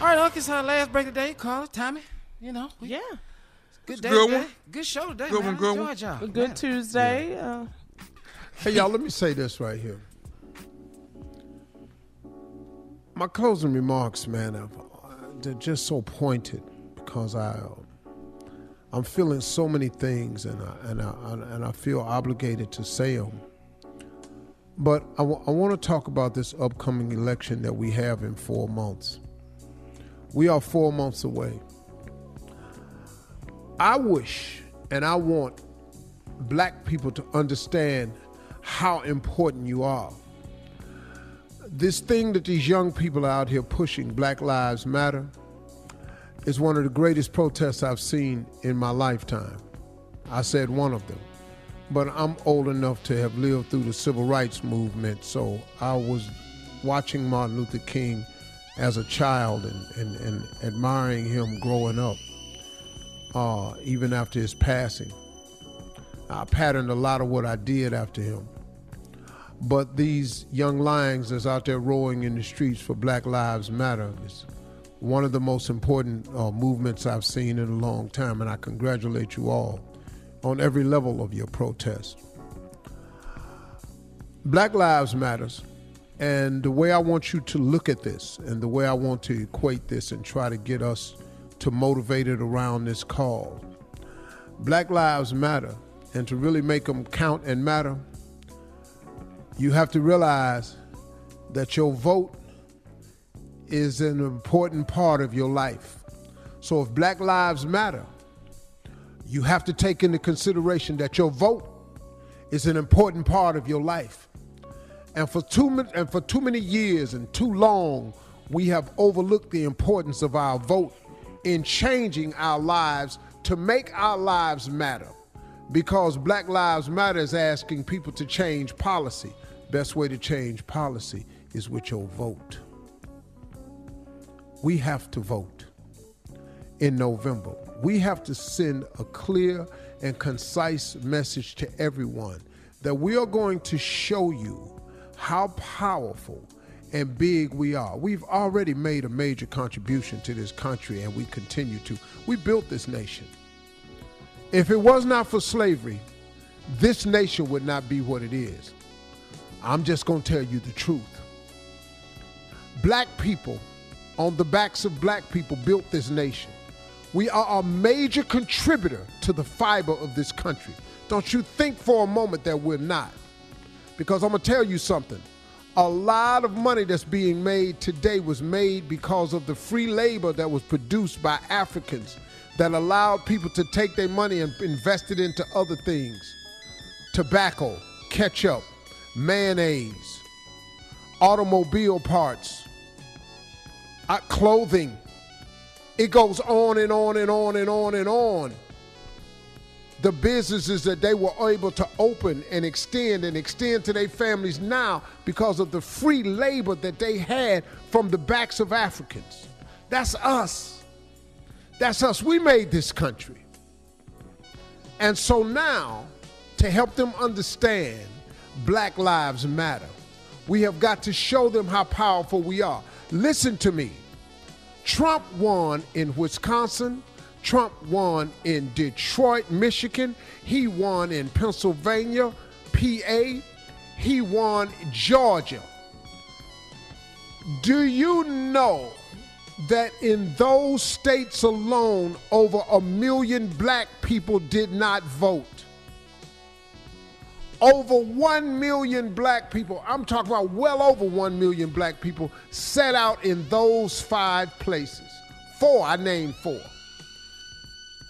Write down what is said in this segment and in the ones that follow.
All right, Uncle, it's our last break of the day. Carla, Tommy, you know. We, Yeah. Good day Good today. one. Good show today, Good man. one, good I one. y'all. A good man. Tuesday. Uh, Hey, y'all, let me say this right here. My closing remarks, man, have, uh, they're just so pointed because I, uh, I'm feeling so many things and I, and, I, and I feel obligated to say them. But I want to talk about this upcoming election that we have in four months. We are four months away. I wish and I want black people to understand how important you are. This thing that these young people are out here pushing, Black Lives Matter, is one of the greatest protests I've seen in my lifetime. I said one of them. But I'm old enough to have lived through the civil rights movement, so I was watching Martin Luther King as a child and, and, and admiring him growing up, uh, even after his passing. I patterned a lot of what I did after him. But these young lions that's out there roaring in the streets for Black Lives Matter is one of the most important uh, movements I've seen in a long time, and I congratulate you all on every level of your protest. Black Lives Matters, and the way I want you to look at this, and the way I want to equate this and try to get us to motivate it around this call. Black Lives Matter, and to really make them count and matter, you have to realize that your vote is an important part of your life. So if Black Lives Matter, you have to take into consideration that your vote is an important part of your life. And for too many, and for too many years and too long, we have overlooked the importance of our vote in changing our lives to make our lives matter. Because Black Lives Matter is asking people to change policy. Best way to change policy is with your vote. We have to vote in November. We have to send a clear and concise message to everyone that we are going to show you how powerful and big we are. We've already made a major contribution to this country and we continue to. We built this nation. If it was not for slavery, this nation would not be what it is. I'm just going to tell you the truth. Black people, on the backs of black people, built this nation. We are a major contributor to the fiber of this country. Don't you think for a moment that we're not. Because I'm going to tell you something. A lot of money that's being made today was made because of the free labor that was produced by Africans that allowed people to take their money and invest it into other things tobacco, ketchup, mayonnaise, automobile parts, uh, clothing. It goes on and on and on and on and on. The businesses that they were able to open and extend and extend to their families now because of the free labor that they had from the backs of Africans. That's us. That's us. We made this country. And so now, to help them understand Black Lives Matter, we have got to show them how powerful we are. Listen to me. Trump won in Wisconsin. Trump won in Detroit, Michigan. He won in Pennsylvania, PA. He won Georgia. Do you know that in those states alone, over a million black people did not vote? Over 1 million black people, I'm talking about well over 1 million black people, set out in those five places. Four, I named four.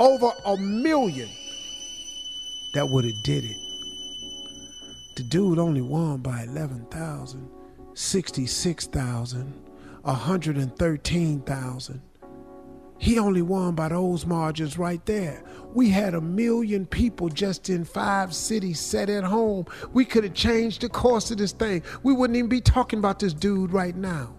Over a million that would have did it. The dude only won by 11,000, 66,000, 113,000. He only won by those margins right there. We had a million people just in five cities set at home. We could have changed the course of this thing. We wouldn't even be talking about this dude right now.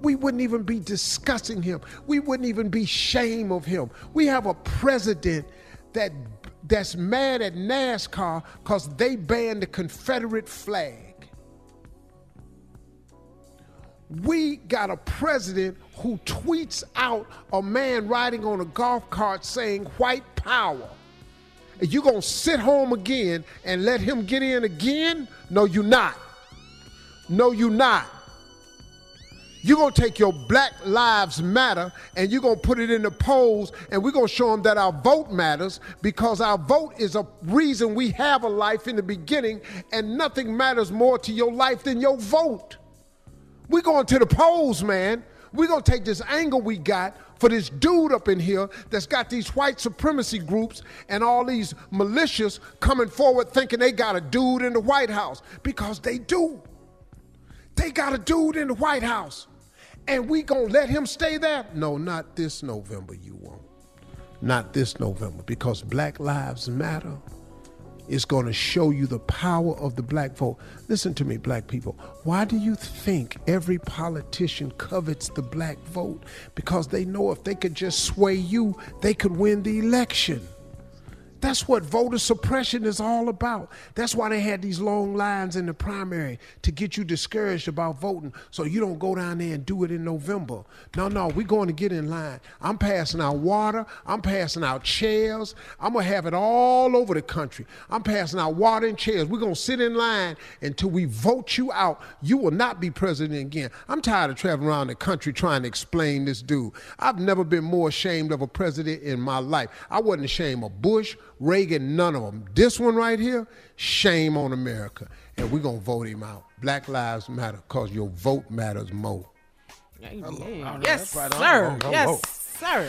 We wouldn't even be discussing him. We wouldn't even be shame of him. We have a president that that's mad at NASCAR because they banned the Confederate flag. we got a president who tweets out a man riding on a golf cart saying white power. Are you gonna sit home again and let him get in again? No, you're not. No, you're not. You're gonna take your Black Lives Matter and you're gonna put it in the polls, and we're gonna show them that our vote matters because our vote is a reason we have a life in the beginning, and nothing matters more to your life than your vote. We're going to the polls, man. We're going to take this angle we got for this dude up in here that's got these white supremacy groups and all these militias coming forward thinking they got a dude in the White House because they do. They got a dude in the White House. And we to let him stay there? No, not this November, you won't. Not this November because Black Lives Matter is going to show you the power of the black vote. Listen to me, black people. Why do you think every politician covets the black vote? Because they know if they could just sway you, they could win the election. That's what voter suppression is all about. That's why they had these long lines in the primary to get you discouraged about voting so you don't go down there and do it in November. No, no, we're going to get in line. I'm passing out water. I'm passing out chairs. I'm going to have it all over the country. I'm passing out water and chairs. We're going to sit in line until we vote you out. You will not be president again. I'm tired of traveling around the country trying to explain this dude. I've never been more ashamed of a president in my life. I wasn't ashamed of Bush Reagan, none of them. This one right here, shame on America. And we're going to vote him out. Black Lives Matter because your vote matters more. Yes, sir. Yes, sir.